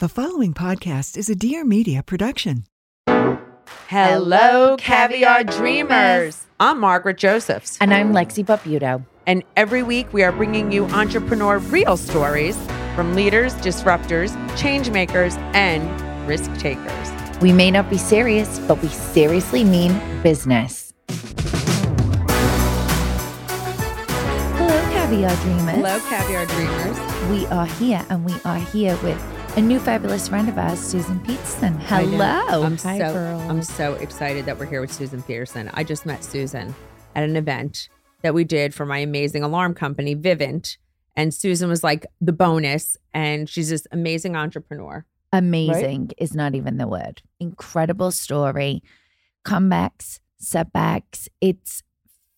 The following podcast is a Dear Media production. Hello, Caviar Dreamers. I'm Margaret Josephs. And I'm Lexi Barbuto. And every week we are bringing you entrepreneur real stories from leaders, disruptors, change makers, and risk takers. We may not be serious, but we seriously mean business. Hello, Caviar Dreamers. Hello, Caviar Dreamers. We are here, and we are here with a new fabulous friend of ours, Susan Peterson. Hello. I'm Hi, so girl. I'm so excited that we're here with Susan Peterson. I just met Susan at an event that we did for my amazing alarm company, Vivint. And Susan was like the bonus, and she's this amazing entrepreneur. Amazing is not even the word. Incredible story, comebacks, setbacks. It's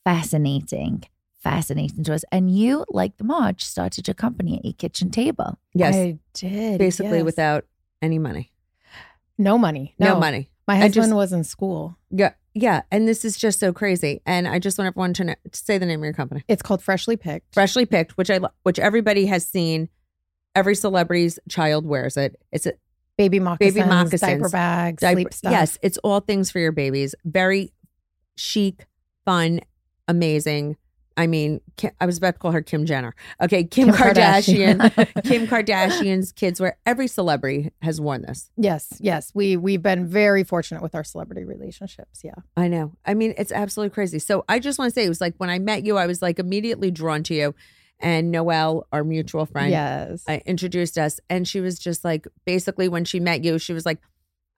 fascinating, fascinating to us. And you, like the March, started your company at your kitchen table. Yes, I did. basically yes. without any money, no money. no, money. My husband just- was in school. Yeah, yeah, and this is just so crazy. And I just want everyone to, know, to say the name of your company, It's called Freshly Picked. Freshly Picked, which I lo- which everybody has seen. Every celebrity's child wears it. It's a baby moccasins, Baby moccasins, diaper bags, diaper- sleep stuff. Yes, it's all things for your babies. Very chic, fun, amazing. I mean, I was about to call her Kim Jenner. Okay, Kim, Kim Kardashian. Kardashian. Kim Kardashian's kids wear. Every celebrity has worn this. Yes, yes. We we've been very fortunate with our celebrity relationships. Yeah. I know. I mean, it's absolutely crazy. So I just want to say, it was like when I met you, I was like immediately drawn to you. And Noelle, our mutual friend, yes. uh, introduced us, and she was just like, basically, when she met you, she was like,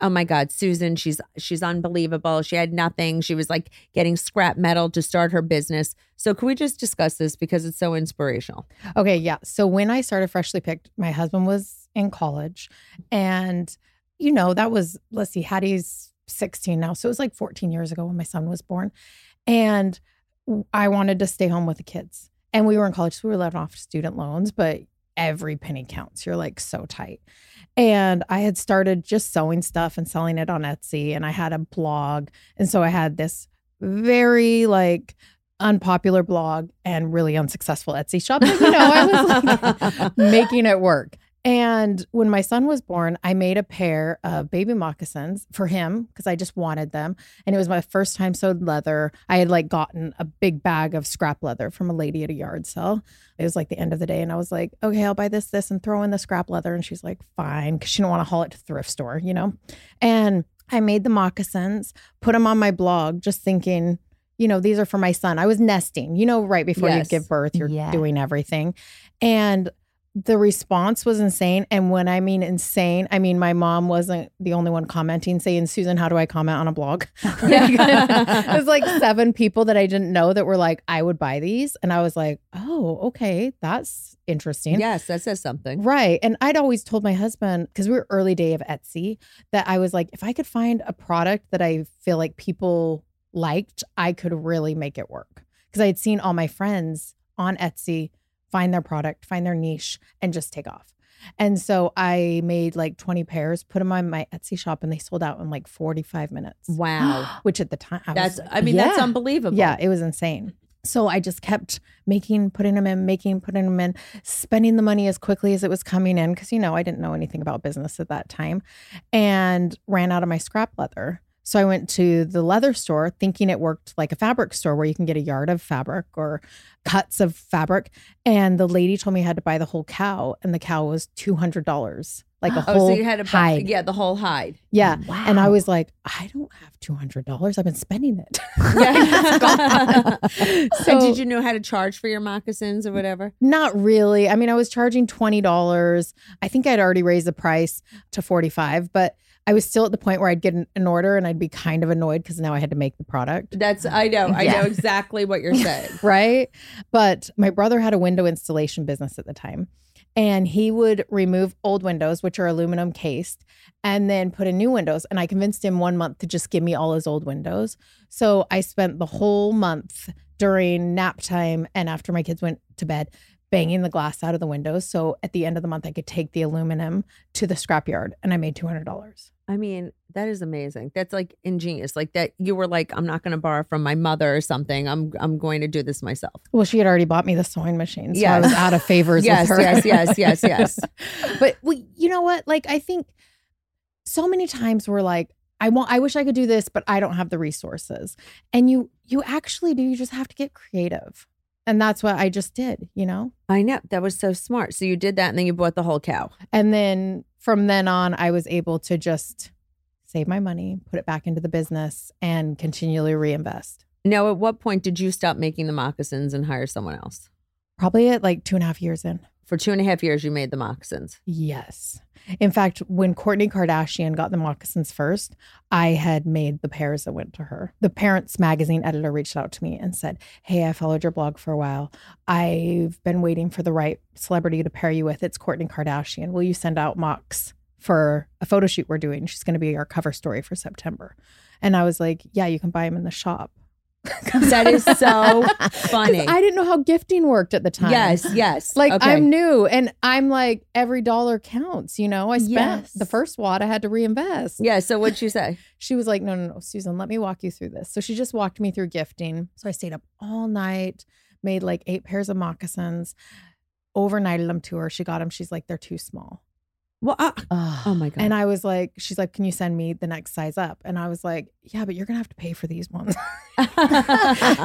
"Oh my God, Susan, she's she's unbelievable. She had nothing. She was like getting scrap metal to start her business." So, can we just discuss this because it's so inspirational? Okay, yeah. So when I started Freshly Picked, my husband was in college. And, you know, that was, let's see, Hattie's 16 now. So it was like 14 years ago when my son was born. And I wanted to stay home with the kids. And we were in college, so we were letting off student loans, but every penny counts. You're like so tight. And I had started just sewing stuff and selling it on Etsy. And I had a blog. And so I had this very like unpopular blog and really unsuccessful Etsy shop. But, you know, I was like making it work. And when my son was born, I made a pair of baby moccasins for him because I just wanted them. And it was my first time sewed leather. I had like gotten a big bag of scrap leather from a lady at a yard sale. It was like the end of the day. And I was like, okay, I'll buy this, this, and throw in the scrap leather. And she's like, fine, because she didn't want to haul it to the thrift store, you know? And I made the moccasins, put them on my blog, just thinking, you know, these are for my son. I was nesting, you know, right before Yes. you give birth, you're Yeah. doing everything. And the response was insane. And when I mean insane, I mean my mom wasn't the only one commenting, saying, Susan, how do I comment on a blog? it was like seven people that I didn't know that were like, I would buy these. And I was like, oh, okay, that's interesting. yes, that says something. Right. And I'd always told my husband, because we were early day of Etsy, that I was like, if I could find a product that I feel like people liked, I could really make it work. Because I had seen all my friends on Etsy find their product, find their niche, and just take off. And so I made like 20 pairs, put them on my Etsy shop, and they sold out in like 45 minutes. Wow, Which at the time, I was that's. I mean, that's unbelievable. yeah, it was insane. So I just kept making, putting them in, making, putting them in, spending the money as quickly as it was coming in because, you know, I didn't know anything about business at that time and ran out of my scrap leather. So I went to the leather store thinking it worked like a fabric store where you can get a yard of fabric or cuts of fabric. And the lady told me I had to buy the whole cow, and the cow was $200, like a Oh, whole so you had a bu- hide. Yeah, the whole hide. Yeah. Wow. And I was like, I don't have two hundred dollars. I've been spending it. Yeah. It's and so did you know how to charge for your moccasins or whatever? not really. I mean, I was charging twenty dollars. I think I'd already raised the price to forty five, but I was still at the point where I'd get an, an order and I'd be kind of annoyed because now I had to make the product. That's I know. I Yeah. know exactly what you're saying. right? But my brother had a window installation business at the time. And he would remove old windows, which are aluminum cased, and then put in new windows. And I convinced him one month to just give me all his old windows. So I spent the whole month during nap time and after my kids went to bed banging the glass out of the windows. So at the end of the month, I could take the aluminum to the scrapyard and I made $200. I mean, that is amazing. That's like ingenious. Like that you were like, I'm not going to borrow from my mother or something. I'm I'm going to do this myself. Well, she had already bought me the sewing machine. So I was out of favors Yes, with her. yes, yes, yes, yes. but well, you know what? Like I think so many times we're like, I want I wish I could do this, but I don't have the resources. And you you actually do, you just have to get creative. And that's what I just did, you know? I know that was so smart. So you did that, and then you bought the whole cow. And then from then on, I was able to just save my money, put it back into the business, and continually reinvest. Now, at what point did you stop making the moccasins and hire someone else? Probably at like two and a half years in. For two and a half years, you made the moccasins. Yes. In fact, when Kourtney Kardashian got the moccasins first, I had made the pairs that went to her. The Parents Magazine editor reached out to me and said, Hey, I followed your blog for a while. I've been waiting for the right celebrity to pair you with. It's Kourtney Kardashian. Will you send out mocks for a photo shoot we're doing? She's going to be our cover story for September. And I was like, Yeah, you can buy them in the shop. That is so funny. I didn't know how gifting worked at the time. Yes, yes. Like Okay. I'm new and I'm like every dollar counts, you know. I spent Yes. the first wad I had to reinvest. Yeah. So what'd you say? She was like, "No, no, no, Susan, let me walk you through this." So she just walked me through gifting. So I stayed up all night, made like eight pairs of moccasins, overnighted them to her. She got them. She's like, "They're too small." Well, uh, Oh, oh my god. And I was like, she's like, "Can you send me the next size up?" And I was like, "Yeah, but you're going to have to pay for these ones."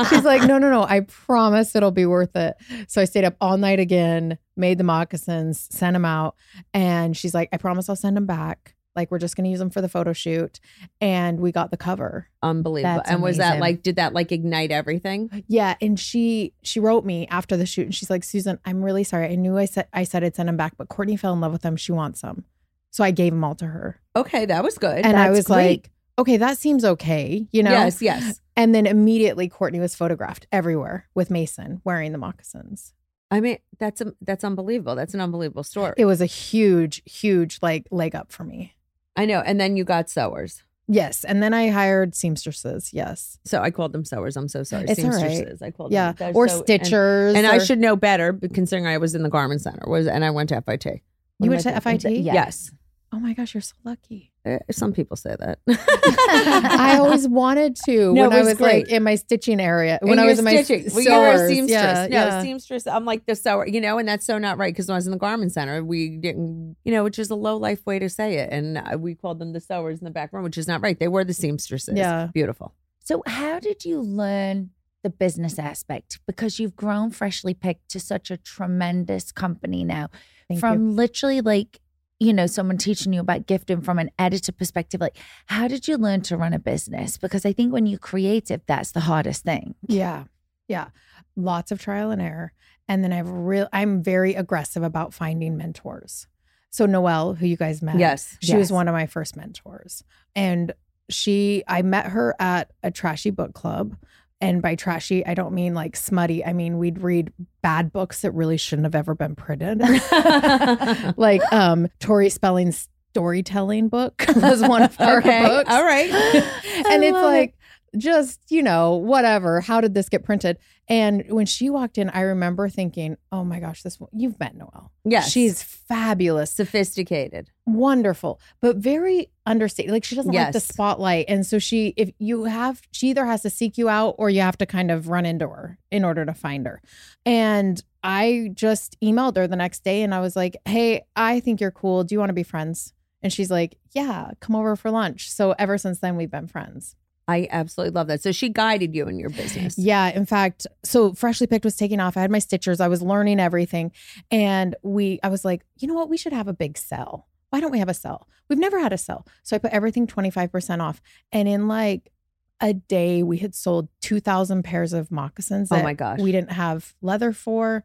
She's like, no, no, no. I promise it'll be worth it. So I stayed up all night again, made the moccasins, sent them out. And she's like, I promise I'll send them back. Like, we're just going to use them for the photo shoot. And we got the cover. Unbelievable. That's and was that like, did that like ignite everything? Yeah. And she, she wrote me after the shoot and she's like, Susan, I'm really sorry. I knew I said, I said I'd send them back, but Kourtney fell in love with them. She wants them. So I gave them all to her. Okay, that was good. And I was great. like, okay, that seems okay. You know? yes, yes. And then immediately Kourtney was photographed everywhere with Mason wearing the moccasins. I mean, that's a, that's unbelievable. That's an unbelievable story. it was a huge, huge like leg up for me. I know. And then you got sewers. Yes. And then I hired seamstresses. Yes. So I called them sewers. I'm so sorry. It's all right. Seamstresses. I called Yeah. them. They're Or so- stitchers. And, I or- should know better, considering I was in the garment center was and I went to FIT. You went I to FIT? Yeah. Yes. Oh my gosh, you're so lucky. Uh, some people say that. I always wanted to No, when it I was was great. like in my stitching area. When And I you're was in my stitching. s- Well, you're a seamstress. Yeah, no, yeah. seamstress. I'm like the sewer, you know, and that's so not right because when I was in the garment center, we didn't, you know, which is a low life way to say it, and uh, we called them the sewers in the back room, which is not right. They were the seamstresses. Yeah. beautiful. So, how did you learn the business aspect? Because you've grown Freshly Picked to such a tremendous company now. Thank from you. literally like, you know, someone teaching you about gifting from an editor perspective. Like, how did you learn to run a business? Because I think when you're creative, that's the hardest thing. Yeah. Yeah. Lots of trial and error. And then I've real I'm very aggressive about finding mentors. So Noelle, who you guys met, Yes. She was one of my first mentors. And she, I met her at a trashy book club. And by trashy, I don't mean like smutty. I mean, we'd read bad books that really shouldn't have ever been printed. like um Tori Spelling's storytelling book was one of her Okay. books. All right. and it's like just, you know, whatever. How did this get printed? And when she walked in, I remember thinking, oh my gosh, this you've met Noelle. Yes. She's fabulous sophisticated. wonderful, but very understated. Like she doesn't like the spotlight. And so she, if you have, she either has to seek you out or you have to kind of run into her in order to find her. And I just emailed her the next day and I was like, hey, I think you're cool. Do you want to be friends? And she's like, yeah, come over for lunch. So ever since then, we've been friends. I absolutely love that. So she guided you in your business. Yeah, in fact, so freshly picked was taking off. I had my stitchers. I was learning everything, and we. I was like, you know what? We should have a big sell. why don't we have a sell? We've never had a sell. So I put everything 25% off. And in like a day, we had sold 2,000 pairs of moccasins. Oh my gosh. We didn't have leather for,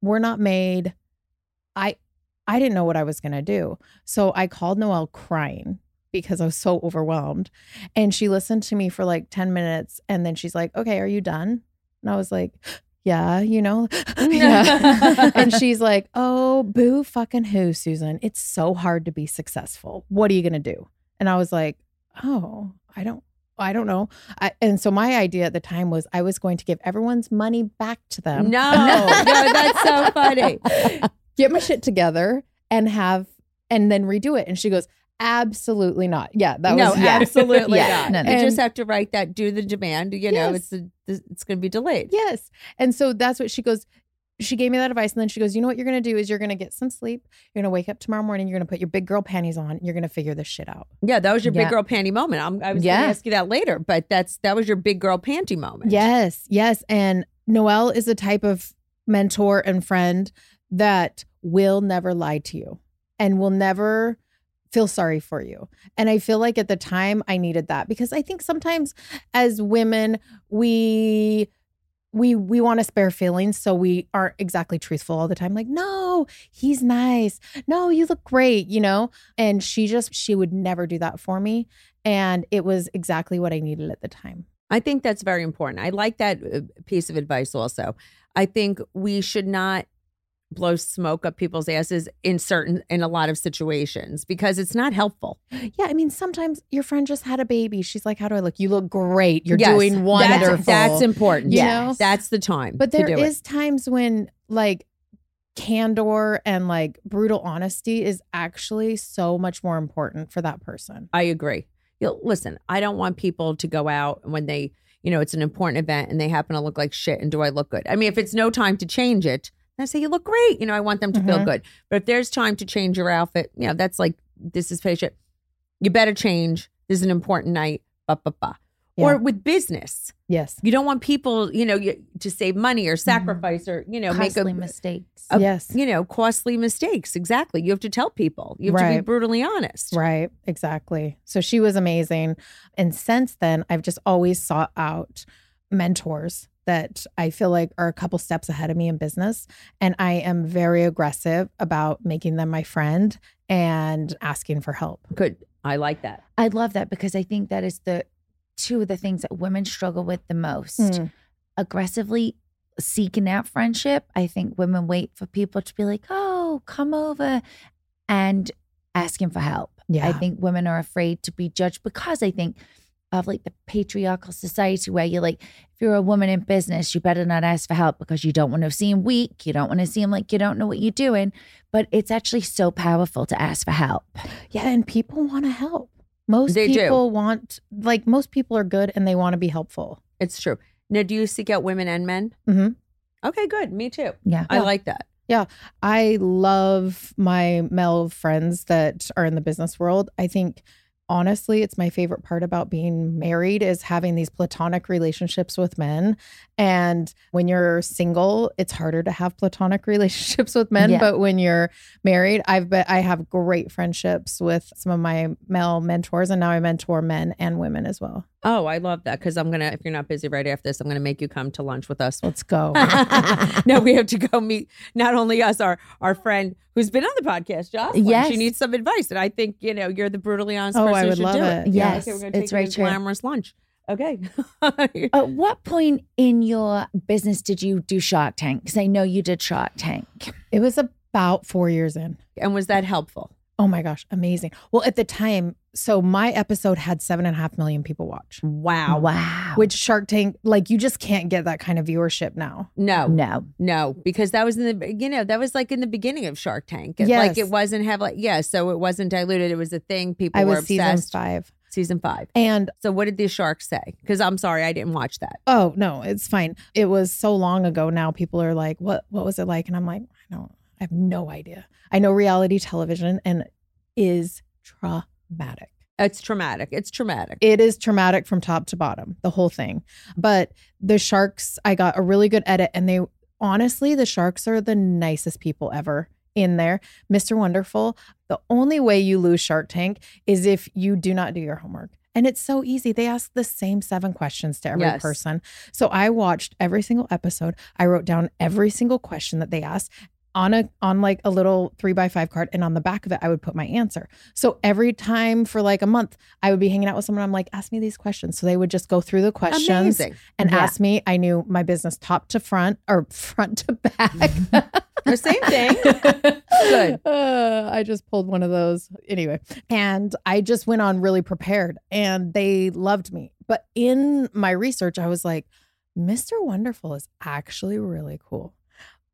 were not made. I, I didn't know what I was going to do. So I called Noelle crying because I was so overwhelmed. And she listened to me for like 10 minutes. And then she's like, okay, are you done? And I was like, yeah, you know, yeah. and she's like, oh, boo fucking who, Susan? It's so hard to be successful. What are you going to do? And I was like, oh, I don't. I don't know. I, and so my idea at the time was I was going to give everyone's money back to them. No, no, that's so funny. Get my shit together and have and then redo it. And she goes, absolutely not. Yeah, that no, was yeah. absolutely Yeah, not. no, no. You just have to write that. Do the demand. You know, Yes. it's a, it's going to be delayed. Yes. And so that's what she goes. She gave me that advice. And then she goes, You know what you're going to do is you're going to get some sleep. You're going to wake up tomorrow morning. You're going to put your big girl panties on. You're going to figure this shit out. Yeah, that was your Yeah. big girl panty moment. I'm, I was going to ask you that later, but that's that was your big girl panty moment. Yes. Yes. And Noelle is a type of mentor and friend that will never lie to you and will never feel sorry for you. And I feel like at the time I needed that because I think sometimes as women, we we we want to spare feelings so we aren't exactly truthful all the time like no he's nice no you look great you know and she just she would never do that for me and it was exactly what i needed at the time I think that's very important. I like that uh, piece of advice also. I think we should not blow smoke up people's asses in certain in a lot of situations because it's not helpful. Yeah, I mean, sometimes your friend just had a baby. She's like, "How do I look? You look great. You're Yes, doing that's- wonderful." That's, important. You Yeah, know? that's the time. but there is it. times when like candor and like brutal honesty is actually so much more important for that person. I agree. You know, listen, I don't want people to go out when they, you know, it's an important event and they happen to look like shit. And do I look good? I mean, if it's no time to change it, I say you look great. You know, I want them to feel Mhm. good. But if there's time to change your outfit, you know, that's like this is patient. You better change. This is an important night. Ba, ba, ba. Or with business, Yes. you don't want people, you know, you, to save money or sacrifice or you know make a Costly mistakes. a- yes. you know costly mistakes. Exactly. You have to tell people. You have to be brutally honest. Right, exactly. So she was amazing. And since then, I've just always sought out mentors that I feel like are a couple steps ahead of me in business. And I am very aggressive about making them my friend and asking for help. Good. I like that. I love that because I think that is the two of the things that women struggle with the most. Mm. Aggressively seeking out friendship. I think women wait for people to be like, "Oh, come over," and asking for help. Yeah. I think women are afraid to be judged because I think of like the patriarchal society where you're like, if you're a woman in business, you better not ask for help because you don't want to seem weak. You don't want to seem like you don't know what you're doing. But it's actually so powerful to ask for help. Yeah, and people want to help. Most They do. people want, like, most people are good and they want to be helpful. It's true. Now, do you seek out women and men? Mhm. Okay, good. Me too. Yeah. I Yeah. like that. Yeah. I love my male friends that are in the business world. I think honestly it's my favorite part about being married is having these platonic relationships with men. And when you're single, it's harder to have platonic relationships with men, Yeah. but when you're married, I've been I have great friendships with some of my male mentors and now I mentor men and women as well. Oh, I love that because I'm gonna. If you're not busy right after this, I'm gonna make you come to lunch with us. Let's go. no, we have to go meet not only us, our our friend who's been on the podcast, Jocelyn. Yes. she needs some advice, and I think you know you're the brutally honest Oh, person. I would love do it. Yeah, Yes, okay, it's take very true. glamorous lunch. Okay. At what point in your business did you do Shark Tank? Because I know you did Shark Tank. it was about 4 years in. and was that helpful? Oh my gosh, amazing. Well, at the time, so my episode had seven and a half million people watch. Wow. Wow. Which Shark Tank, like you just can't get that kind of viewership now. No, no. No, because that was in the you know that was like in the beginning of Shark Tank. It- Yes. Like it wasn't have like yeah, so it wasn't diluted. It was a thing. People I were was season five. Season five. And So what did the sharks say? Because I'm sorry, I didn't watch that. oh no, it's fine. It was so long ago now. People are like, What what was it like? And I'm like, I don't I have no idea. I know reality television and is traumatic. It's traumatic. It's traumatic. It is traumatic from top to bottom, the whole thing. But the sharks, I got a really good edit, and they honestly, the sharks are the nicest people ever in there. Mr. Wonderful, the only way you lose Shark Tank is if you do not do your homework. And it's so easy. They ask the same seven questions to every Yes. person. So I watched every single episode. I wrote down every single question that they asked on a on like a little three by five card. And on the back of it, I would put my answer. So every time for like a month, I would be hanging out with someone. I'm like, ask me these questions. So they would just go through the questions Amazing. and Yeah. ask me. I knew my business top to front or front to back. The same thing. Good. Uh, I just pulled one of those anyway. And I just went on really prepared and they loved me. But in my research, I was like, Mr. Wonderful is actually really cool.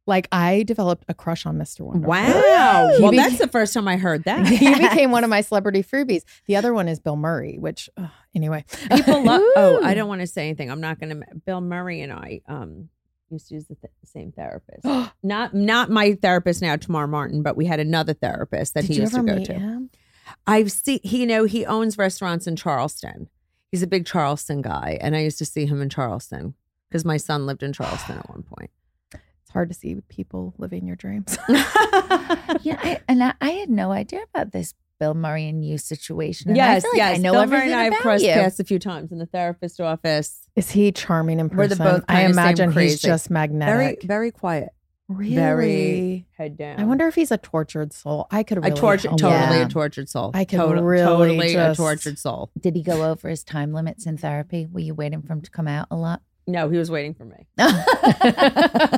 Like I developed a crush on Mr. Wonderful. Wow. Well, be- that's the first time I heard that. he became one of my celebrity freebies. The other one is Bill Murray, which ugh, anyway. People love. Oh, I don't want to say anything. I'm not going to. Bill Murray and I um used to use the th- same therapist. not not my therapist now, Tamar Martin, but we had another therapist that Did he used to go to. him? I've seen. He you know he owns restaurants in Charleston. He's a big Charleston guy, and I used to see him in Charleston because my son lived in Charleston at one point. It's hard to see people living your dreams. yeah, I, and I, I had no idea about this Bill Murray and you situation. And yes, I like yes. I know Bill Murray and I have crossed paths a few times in the therapist office. Is he charming in person? We're the both I imagine he's just magnetic. very quiet. really? Very head down. I wonder if he's a tortured soul. I could a tortured, totally. Yeah. a tortured soul. I could Tot- really totally a tortured soul. Did he go over his time limits in therapy? Were you waiting for him to come out a lot? No, he was waiting for me.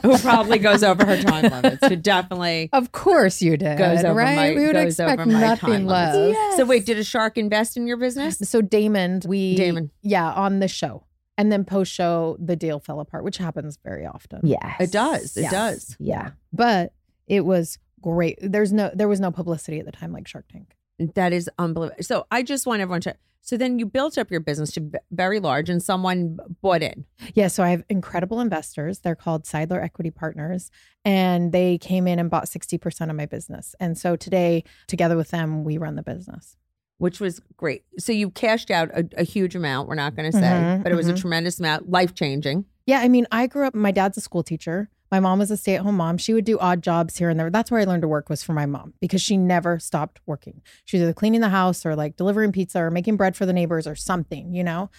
Who probably goes over her time limits? Who definitely. Of course you did. Goes over right? my- we would goes expect over my nothing time limits. less. So wait, did a shark invest in your business? So Damon, we Damon. yeah, on the show. And then post show the deal fell apart, which happens very often. yes. It does. It Yes. does. Yeah. But it was great. There's no there was no publicity at the time like Shark Tank. That is unbelievable. So I just want everyone to. So then you built up your business to very large, and someone bought in. Yeah, so I have incredible investors. They're called Seidler Equity Partners, and they came in and bought 60% of my business. And so today, together with them, we run the business. which was great. So you cashed out a, a huge amount. We're not going to say, Mhm, but it was a mhm. tremendous amount, life changing. Yeah, I mean, I grew up, my dad's a school teacher. My mom was a stay at home mom. She would do odd jobs here and there. That's where I learned to work was for my mom because she never stopped working. She was either cleaning the house or like delivering pizza or making bread for the neighbors or something, you know?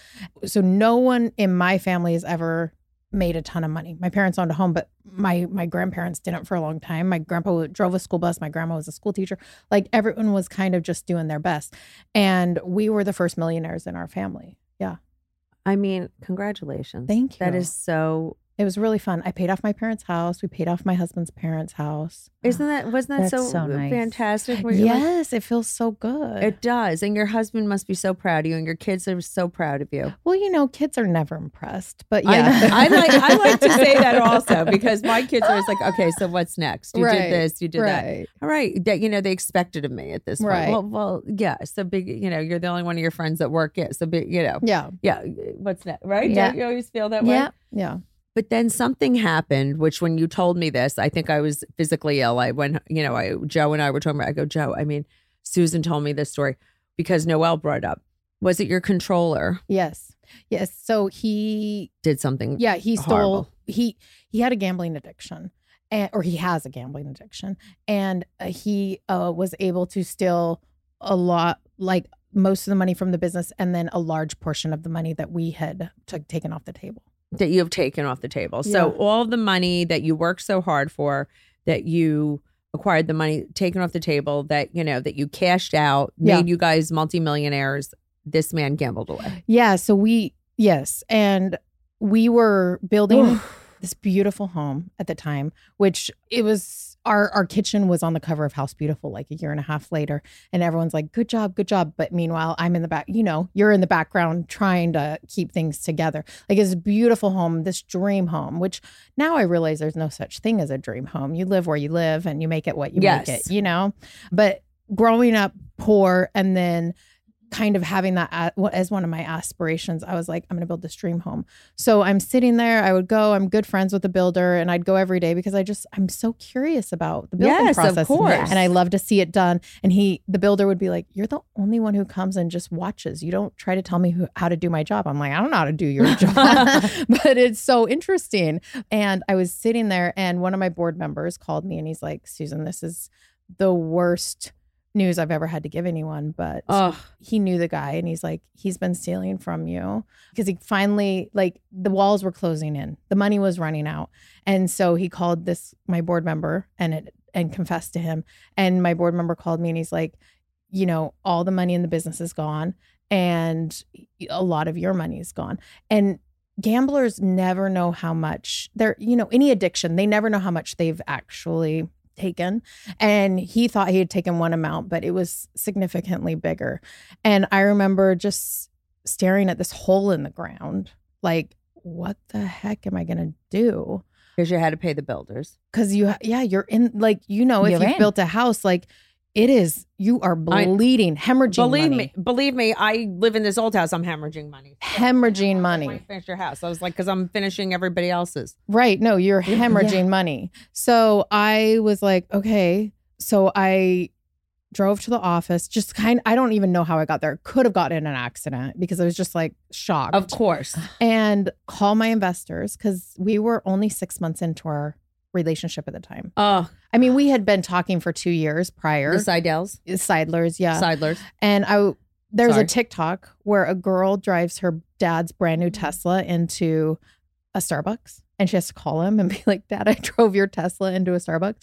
So no one in my family has ever made a ton of money. My parents owned a home, but my my grandparents didn't for a long time. My grandpa drove a school bus. My grandma was a school teacher. Like everyone was kind of just doing their best. And we were the first millionaires in our family. Yeah. I mean, congratulations. Thank you. That is so. It was really fun. I paid off my parents' house. We paid off my husband's parents' house. Isn't that wasn't that so, so nice. fantastic? You like- Yes, it feels so good. it does, and your husband must be so proud of you, and your kids are so proud of you. well, you know, kids are never impressed, but yeah, I, like I like to say that also because my kids are always like, okay, so what's next? You Right, did this, you did that. All right, that you know they expected of me at this point. Right. Well, well, yeah. So big, you know, you're the only one of your friends that work it. So big, you know, Yeah, yeah. What's next? Right? Yeah. Don't you always feel that way? Yeah. yeah. But then something happened, which when you told me this, I think I was physically ill. I when you know, I Joe and I were talking about. I go, Joe. I mean, Susan told me this story because Noelle brought it up. Was it your controller Yes, yes. So he, did something? yeah, he stole. Horrible. He he had a gambling addiction, and or he has a gambling addiction, and uh, he uh, was able to steal a lot, like most of the money from the business, and then a large portion of the money that we had took taken off the table. That you have taken off the table. So Yeah. all the money that you worked so hard for, that you acquired the money taken off the table, that you know that you cashed out, Yeah. made you guys multimillionaires. This man gambled away. Yeah. So we, yes. And we were building this beautiful home at the time, which it was our our kitchen was on the cover of House Beautiful like a year and a half later. And everyone's like, good job, good job. But meanwhile, I'm in the back, you know, you're in the background trying to keep things together. Like it's a beautiful home, this dream home, which now I realize there's no such thing as a dream home. You live where you live and you make it what you Yes. make it, you know? But growing up poor and then kind of having that as one of my aspirations. I was like, I'm going to build this dream home. So I'm sitting there. I would go. I'm good friends with the builder, and I'd go every day because I just I'm so curious about the building Yes, of process. course. And I love to see it done. And he, the builder, would be like, "You're the only one who comes and just watches. You don't try to tell me who, how to do my job." I'm like, "I don't know how to do your job," but it's so interesting. And I was sitting there, and one of my board members called me, and he's like, "Susan, this is the worst." News I've ever had to give anyone, but Ugh. he knew the guy and he's like he's been stealing from you. Because he finally like the walls were closing in. The money was running out. And so he called this my board member and it and confessed to him. And my board member called me and he's like you know all the money in the business is gone and a lot of your money is gone. And gamblers never know how much they're you know any addiction they never know how much they've actually taken and he thought he had taken one amount but it was significantly bigger and i remember just staring at this hole in the ground like what the heck am i going to do Because you had to pay the builders. because you yeah you're in like you know if you've in. built a house like it is you are I- bleeding hemorrhaging money. Believe money. me, believe me, I live in this old house. I'm hemorrhaging money. hemorrhaging When money finish your house. I was like, because I'm finishing everybody else's. Right. No, you're Yeah. hemorrhaging money. So I was like, okay. So I drove to the office, just kind I don't even know how I got there. Could have gotten in an accident because I was just like shocked. Of course. And call my investors because we were only six months into our relationship at the time. Oh, I mean, we had been talking for two years prior. the Seidels, Sidlers, yeah. Seidlers. And I there's Sorry. a TikTok where a girl drives her dad's brand new Mm-hmm. Tesla into a Starbucks and she has to call him and be like, Dad, I drove your Tesla into a Starbucks.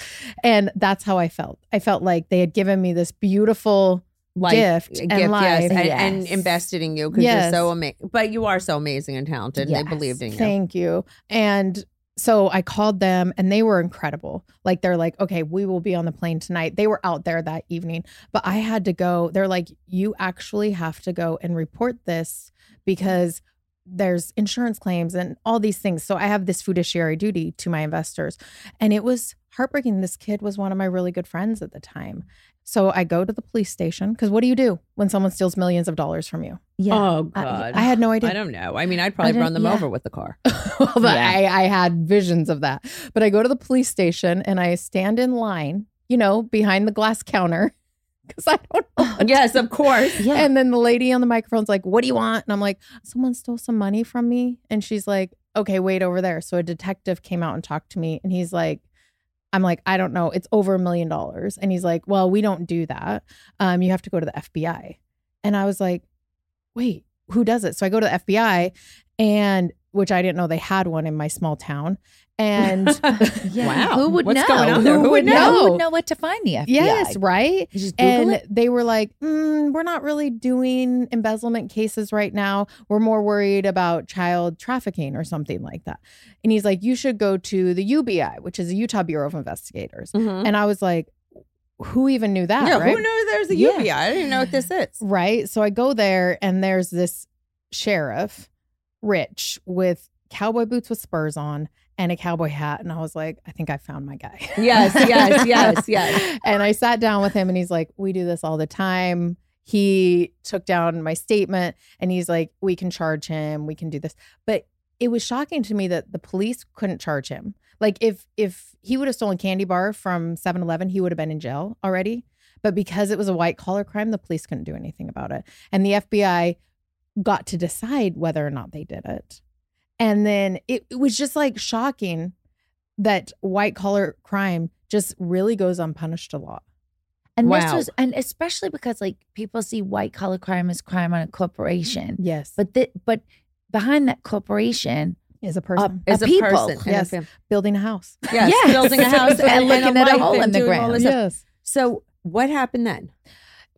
And that's how I felt. I felt like they had given me this beautiful Life, gift a and life. yes, and, and invested in you because Yes. you're so amazing. But you are so amazing and talented. and Yes. They believed in you. Thank you. And so I called them and they were incredible. Like they're like, okay, we will be on the plane tonight. They were out there that evening, but I had to go. They're like, you actually have to go and report this because there's insurance claims and all these things. So I have this fiduciary duty to my investors. And it was heartbreaking. This kid was one of my really good friends at the time. So I go to the police station because what do you do when someone steals millions of dollars from you? Yeah. Oh I- God. I had no idea. I don't know. I mean, I'd probably run them yeah. over with the car. well, but Yeah. I, I had visions of that. But I go to the police station and I stand in line, you know, behind the glass counter because I don't know. what yes, of course. Yeah. And then the lady on the microphone's like, What do you want? And I'm like, Someone stole some money from me. And she's like, Okay, wait over there. So a detective came out and talked to me and he's like, I'm like, I don't know. It's over a million dollars. And he's like, Well, we don't do that. Um, you have to go to the FBI. And I was like, Wait, who does it? So I go to the FBI and which I didn't know they had one in my small town. And Yeah. Wow. Who would What's know? going on there? Who would know? Who would know what to find the FBI? yes, right. Just Google and it. they were like, mm, we're not really doing embezzlement cases right now. We're more worried about child trafficking or something like that. And he's like, you should go to the UBI, which is the Utah Bureau of Investigators. Mhm. And I was like, who even knew that? Yeah, right? who knew there's a Yeah. UBI? I didn't know what this is. Right. So I go there and there's this sheriff, Rich, with cowboy boots with spurs on and a cowboy hat. And I was like, I think I found my guy. Yes, yes, yes, yes. And I sat down with him and he's like, We do this all the time. He took down my statement and he's like, We can charge him. We can do this. But it was shocking to me that the police couldn't charge him. Like if if he would have stolen candy bar from 7-Eleven, he would have been in jail already. But because it was a white collar crime, the police couldn't do anything about it. And the FBI got to decide whether or not they did it. And then it, it was just like shocking that white collar crime just really goes unpunished a lot. And this was, and especially because like people see white collar crime as crime on a corporation, Yes. but the, but behind that corporation, is a person is a people. person. and a Yes. building a house. Yes, Yes. building a house And looking at a hole in the ground. Yes. So what happened then?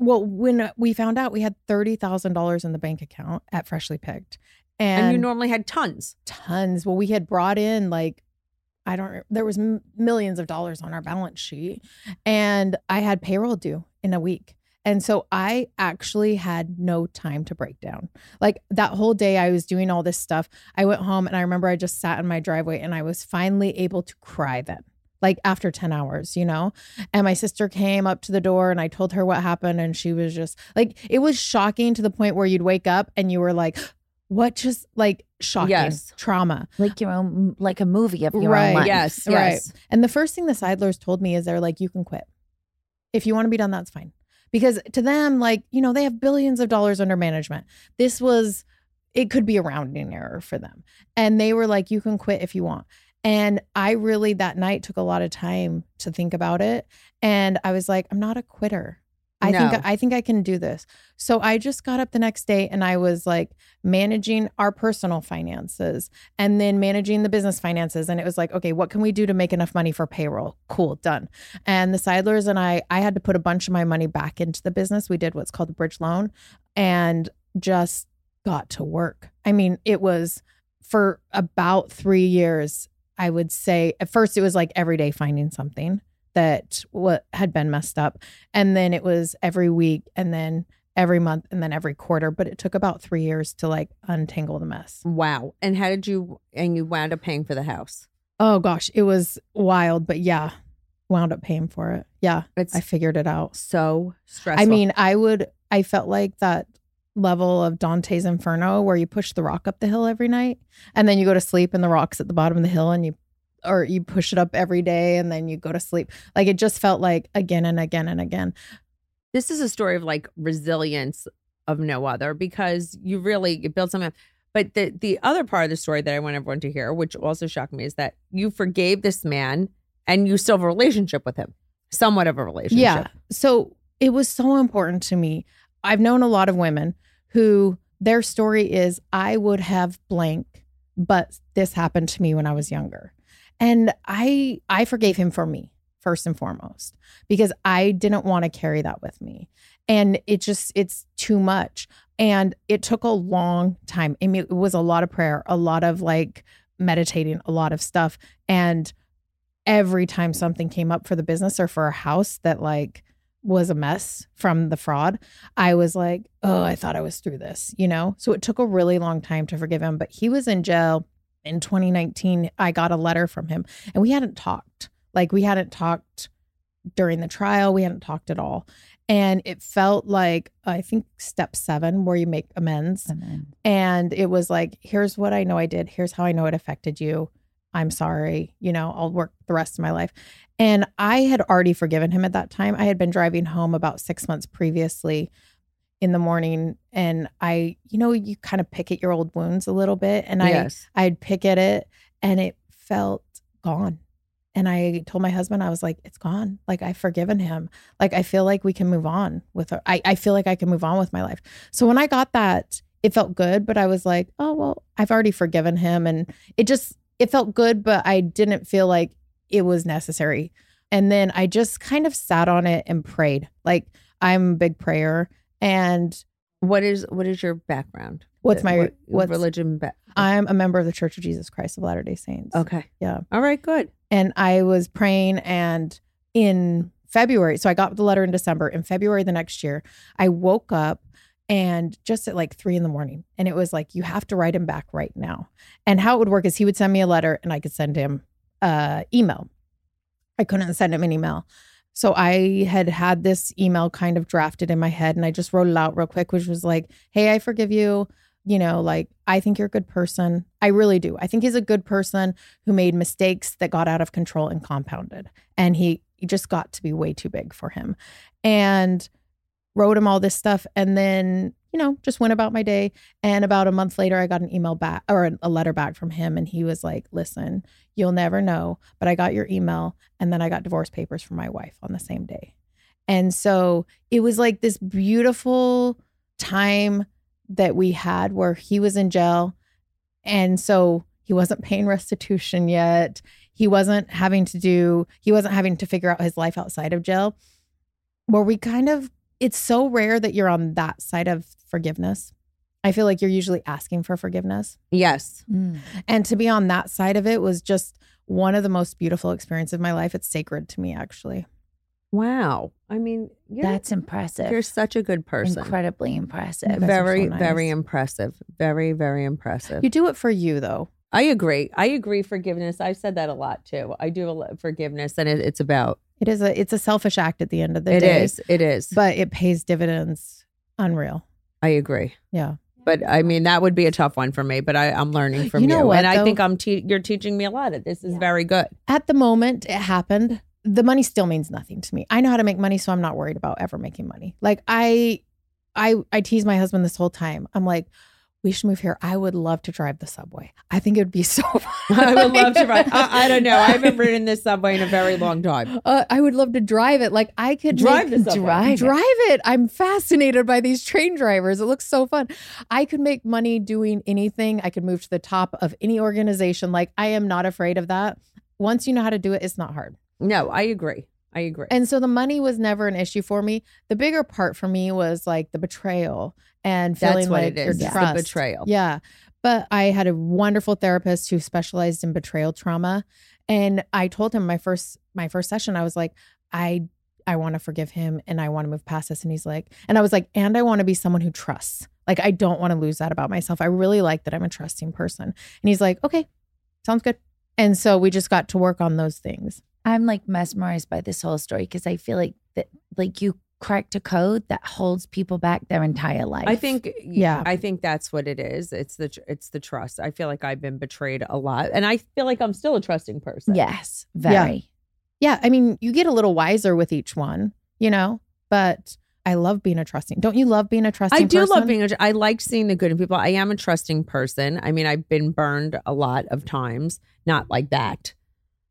Well, when uh, we found out we had $30,000 in the bank account at Freshly Picked And, and, you normally had tons. tons. Well, we had brought in like, I don't, there was m- millions of dollars on our balance sheet and I had payroll due in a week. And so I actually had no time to break down. Like that whole day I was doing all this stuff. I went home and I remember I just sat in my driveway and I was finally able to cry then. Like after 10 hours, you know? And my sister came up to the door and I told her what happened. And she was just like, it was shocking to the point where you'd wake up and you were like, what just like shocking Yes. trauma. Like your own, like a movie of your Right, own life. Yes, Right. yes. And the first thing the Seidlers told me is they're like, you can quit. If you want to be done, that's fine. Because to them, like, you know, they have billions of dollars under management. This was, it could be a rounding error for them. And they were like, you can quit if you want. And I really that night took a lot of time to think about it. And I was like, I'm not a quitter. I No. think I think I can do this. So I just got up the next day and I was like managing our personal finances and then managing the business finances. And it was like, okay, what can we do to make enough money for payroll? Cool, done. And the Seidlers and I, I had to put a bunch of my money back into the business. We did what's called a bridge loan and just got to work. I mean, it was for about three years, I would say at first it was like every day finding something that what had been messed up. And then it was every week and then every month and then every quarter. But it took about three years to like untangle the mess. Wow. And how did you and you wound up paying for the house? Oh gosh, it was wild, but yeah, wound up paying for it. Yeah, It's I figured it out. so stressful. I mean, I would, I felt like that level of Dante's Inferno where you push the rock up the hill every night and then you go to sleep and the rock's at the bottom of the hill and you, or you push it up every day and then you go to sleep. Like it just felt like again and again and again. this is a story of like resilience of no other because you really you build something up. But the the other part of the story that I want everyone to hear, which also shocked me, is that you forgave this man and you still have a relationship with him, somewhat of a relationship. Yeah. So it was so important to me. I've known a lot of women who their story is I would have blank, but this happened to me when I was younger. And I I forgave him for me first and foremost because I didn't want to carry that with me. And it just it's too much. And it took a long time. I mean, it was a lot of prayer, a lot of like meditating, a lot of stuff. And every time something came up for the business or for a house that like was a mess from the fraud, I was like, oh, I thought I was through this, you know? So it took a really long time to forgive him, but he was in jail in 2019. I got a letter from him and we hadn't talked. Like we hadn't talked during the trial, we hadn't talked at all. And it felt like, I think, step seven, where you make amends. And And it was like, here's what I know I did. Here's how I know it affected you. I'm sorry. You know, I'll work the rest of my life. And I had already forgiven him at that time. I had been driving home about six months previously in the morning. And I, you know, you kind of pick at your old wounds a little bit. And yes. I, I'd pick at it and it felt gone. And I told my husband, I was like, it's gone. Like I've forgiven him. Like I feel like we can move on with her. I, I feel like I can move on with my life. So when I got that, it felt good, but I was like, oh well, I've already forgiven him. And it just it felt good, but I didn't feel like it was necessary. And then I just kind of sat on it and prayed. Like I'm a big prayer. And what is what is your background? what's my What- what's religion? Ba- I'm a member of the Church of Jesus Christ of Latter Day Saints. okay. Yeah. All right. Good. and I was praying and in February, so I got the letter in December. In February the next year, I woke up and just at like three in the morning, and it was like, you have to write him back right now. And how it would work is he would send me a letter and I could send him uh email. I couldn't send him an email. So I had had this email kind of drafted in my head and I just wrote it out real quick, which was like, Hey, I forgive you. You know, like, I think you're a good person. I really do. I think he's a good person who made mistakes that got out of control and compounded. And he, he just got to be way too big for him. And wrote him all this stuff. And then, you know, just went about my day. And about a month later, I got an email back or a letter back from him. And he was like, listen, you'll never know, but I got your email. And then I got divorce papers from my wife on the same day. And so it was like this beautiful time that we had where he was in jail. And so he wasn't paying restitution yet. He wasn't having to do, he wasn't having to figure out his life outside of jail. Where we kind of, it's so rare that you're on that side of forgiveness. I feel like you're usually asking for forgiveness. Yes. Mm. And to be on that side of it was just one of the most beautiful experiences of my life. It's sacred to me, actually. Wow. I mean, you're, That's impressive. you're such a good person. Incredibly impressive. guys Very, so nice. very impressive. Very, very impressive. You do it for you, though. I agree. I agree. Forgiveness. I've said that a lot too. I do a lot forgiveness, and it, it's about. It is a it's a selfish act at the end of the It day. It is. It is. but it pays dividends. Unreal. I agree. Yeah. But I mean, that would be a tough one for me. But I, I'm learning from You you, what, and I think I'm. Te- you're teaching me a lot. Of this is very good. At the moment it happened, the money still means nothing to me. I know how to make money, so I'm not worried about ever making money. Like I I I tease my husband this whole time. I'm like, we should move here. I would love to drive the subway. I think it would be so fun. I would love to ride. I, I don't know. I haven't ridden this subway in a very long time. Uh, I would love to drive it. Like I could Drive make, the subway. drive, drive it. I'm fascinated by these train drivers. It looks so fun. I could make money doing anything. I could move to the top of any organization. Like I am not afraid of that. Once you know how to do it, it's not hard. No, I agree. I agree. And so the money was never an issue for me. The bigger part for me was like the betrayal and That's feeling what like it your is. The trust. betrayal. Yeah. But I had a wonderful therapist who specialized in betrayal trauma. And I told him my first my first session, I was like, I I want to forgive him and I want to move past this. And he's like, and I was like, and I want to be someone who trusts. Like I don't want to lose that about myself. I really like that I'm a trusting person. And he's like, okay, sounds good. And so we just got to work on those things. I'm like mesmerized by this whole story because I feel like that, like you cracked a code that holds people back their entire life. I think Yeah. I think that's what it is. It's the it's the trust. I feel like I've been betrayed a lot and I feel like I'm still a trusting person. yes, very. Yeah, I mean, you get a little wiser with each one, you know, but I love being a trusting. Don't you love being a trusting I do person? love being a I like seeing the good in people. I am a trusting person. I mean, I've been burned a lot of times, not like that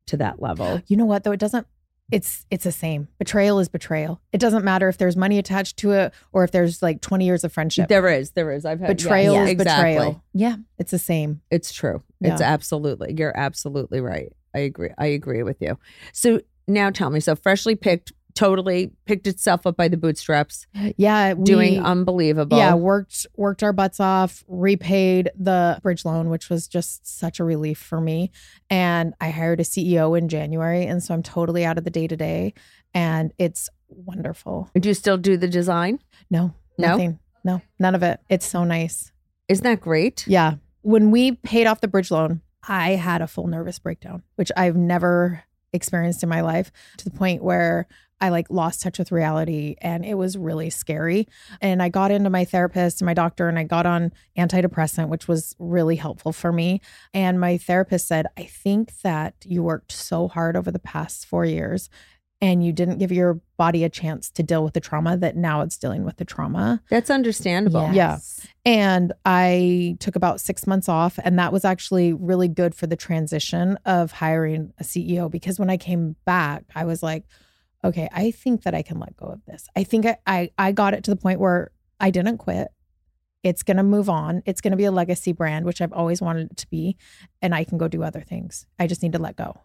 to that level. You know what though? It doesn't it's it's the same. Betrayal is betrayal. It doesn't matter if there's money attached to it or if there's like 20 years of friendship. There is, there is. I've had betrayal yes, is exactly. betrayal. Yeah. It's the same. It's true. It's absolutely. You're absolutely right. I agree. I agree with you. So now tell me. So freshly picked, totally picked itself up by the bootstraps, Yeah, we, doing unbelievable. Yeah, worked worked our butts off, repaid the bridge loan, which was just such a relief for me. And I hired a CEO in January, and so I'm totally out of the day to day, and it's wonderful. Do you still do the design? No, No? nothing, no, none of it. It's so nice. Isn't that great? Yeah, when we paid off the bridge loan, I had a full nervous breakdown, which I've never experienced in my life, to the point where I like lost touch with reality and it was really scary. And I got into my therapist and my doctor and I got on antidepressant, which was really helpful for me. And my therapist said, I think that you worked so hard over the past four years and you didn't give your body a chance to deal with the trauma that now it's dealing with the trauma. That's understandable. Yeah. And I took about six months off. And that was actually really good for the transition of hiring a CEO because when I came back, I was like, okay, I think that I can let go of this. I think I, I, I got it to the point where I didn't quit. It's going to move on. It's going to be a legacy brand, which I've always wanted it to be. And I can go do other things. I just need to let go.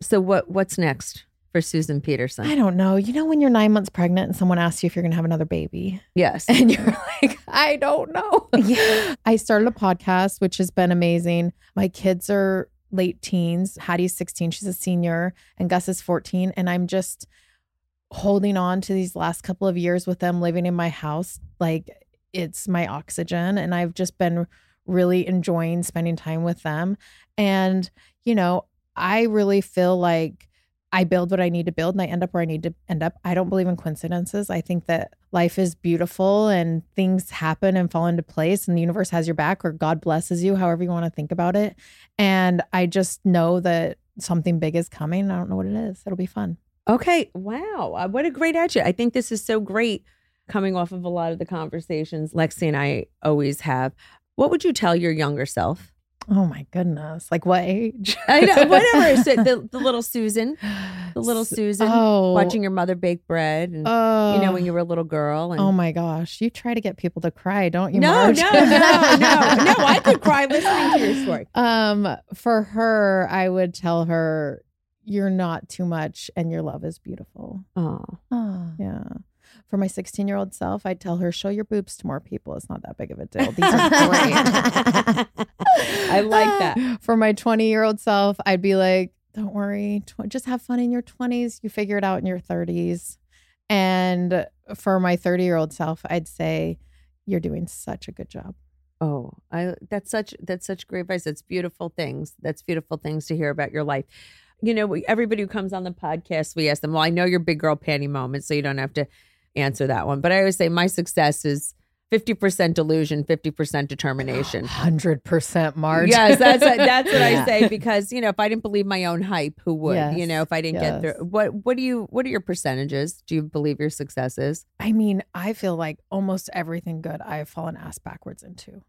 So what what's next for Susan Petersen? I don't know. You know, when you're nine months pregnant and someone asks you if you're going to have another baby, yes. and you're like, I don't know. yeah. I started a podcast, which has been amazing. My kids are late teens. Hattie's 16, she's a senior, and Gus is 14. And I'm just holding on to these last couple of years with them living in my house. Like it's my oxygen. And I've just been really enjoying spending time with them. And, you know, I really feel like I build what I need to build and I end up where I need to end up. I don't believe in coincidences. I think that life is beautiful and things happen and fall into place and the universe has your back or God blesses you, however you want to think about it. And I just know that something big is coming. I don't know what it is. It'll be fun. Okay. Wow. Uh, What a great attitude. I think this is so great coming off of a lot of the conversations Lexi and I always have. What would you tell your younger self? Oh my goodness. Like what age? I know, whatever. So the, the little Susan, the little Susan, Oh. watching your mother bake bread and, Oh. you know, when you were a little girl. And, Oh my gosh. You try to get people to cry, don't you? no, Marge? no, no, no, no. I could cry listening to your story. Um, for her, I would tell her, "You're not too much, and your love is beautiful." Oh, Yeah. For my 16 year old self, I'd tell her, "Show your boobs to more people. It's not that big of a deal. These are great." I like that. For my 20 year old self, I'd be like, "Don't worry, tw- just have fun in your 20s. You figure it out in your 30s." And for my 30 year old self, I'd say, "You're doing such a good job." Oh, I that's such that's such great advice. That's beautiful things. That's beautiful things to hear about your life. You know, everybody who comes on the podcast, we ask them, "Well, I know your big girl panty moment, so you don't have to answer that one." But I always say my success is fifty percent delusion, fifty percent determination. Hundred percent, Marge. Yes, that's that's what I say because you know if I didn't believe my own hype, who would? you know, if I didn't get through. What what do you what are your percentages? Do you believe your successes? I mean, I feel like almost everything good I have fallen ass backwards into,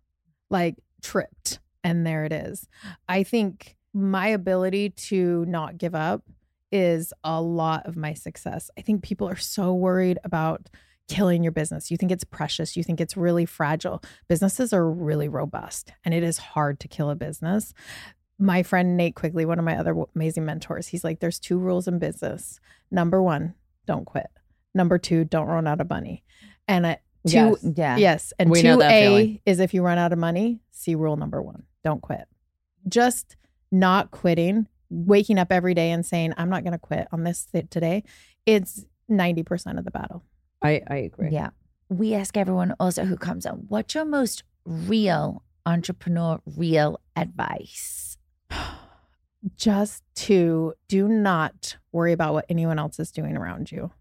like tripped, and there it is. I think my ability to not give up is a lot of my success. I think people are so worried about killing your business. You think it's precious, you think it's really fragile. Businesses are really robust, and it is hard to kill a business. My friend Nate Quigley, one of my other amazing mentors, he's like, there's two rules in business. Number one, don't quit. Number two, don't run out of money. And uh, two, Yes. Yeah. yes, and We two A feeling. is if you run out of money, see rule number one, don't quit. Just not quitting, waking up every day and saying, I'm not going to quit on this th- today. It's 90% of the battle. I I agree. Yeah. We ask everyone also who comes on, what's your most real entrepreneur real advice? just to do not worry about what anyone else is doing around you.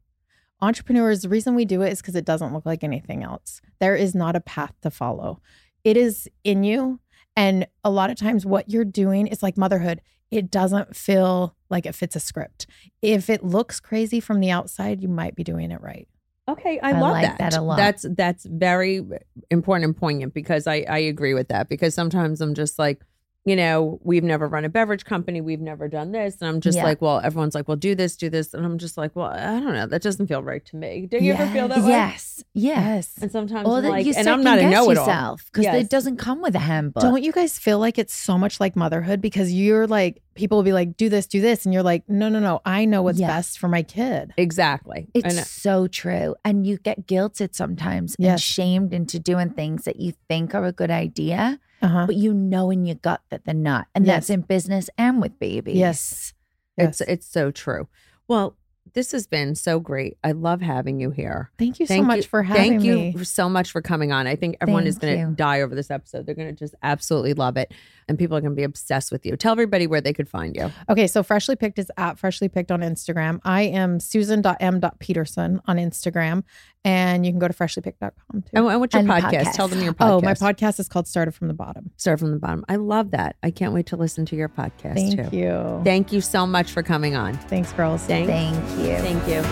Entrepreneurs, the reason we do it is because it doesn't look like anything else. There is not a path to follow. It is in you. And a lot of times, what you're doing is like motherhood. It doesn't feel like it fits a script. If it looks crazy from the outside, you might be doing it right. Okay, I, I love like that. that a lot. That's that's very important and poignant because I I agree with that because sometimes I'm just like, you know, we've never run a beverage company, we've never done this, and I'm just Yeah. like, well, everyone's like, well, do this, do this, and I'm just like, well, I don't know, that doesn't feel right to me. Do you ever feel that way? Yes. Yes. And sometimes Or I'm like, you and I'm not a second-guess know-it-all. yourself because Yes. it doesn't come with a handbook. Don't you guys feel like it's so much like motherhood? Because you're like, people will be like, do this, do this. And you're like, no, no, no. I know what's Yeah. best for my kid. Exactly. It's uh, so true. And you get guilted sometimes and shamed into doing things that you think are a good idea, Uh-huh. but you know in your gut that they're not. And that's in business and with babies. Yes. It's Yes. it's so true. Well, this has been so great. I love having you here. Thank you so much you- for having me. Thank you so much for coming on. I think everyone is going to die over this episode. They're going to just absolutely love it. And people are going to be obsessed with you. Tell everybody where they could find you. Okay, so Freshly Picked is at Freshly Picked on Instagram. I am susan.m.peterson on Instagram. And you can go to freshlypicked.com too. And, and what's your And podcast? podcast. Tell them your podcast. Oh, my podcast is called Started from the Bottom. Start from the bottom. I love that. I can't wait to listen to your podcast Thank too. you. Thank you so much for coming on. Thanks, girls. Thank, Thank you. thank you.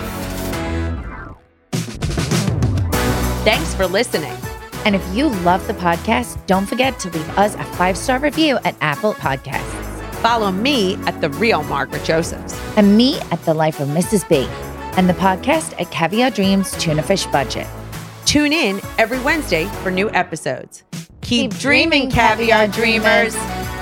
Thanks for listening. And if you love the podcast, don't forget to leave us a five star review at Apple Podcasts Follow me at the real Margaret Josephs. and me at The Life of Mrs. B and the podcast at Caviar Dreams Tuna Fish Budget. Tune in every Wednesday for new episodes. Keep, Keep dreaming, dreaming, caviar caviar dreamers. dreamers.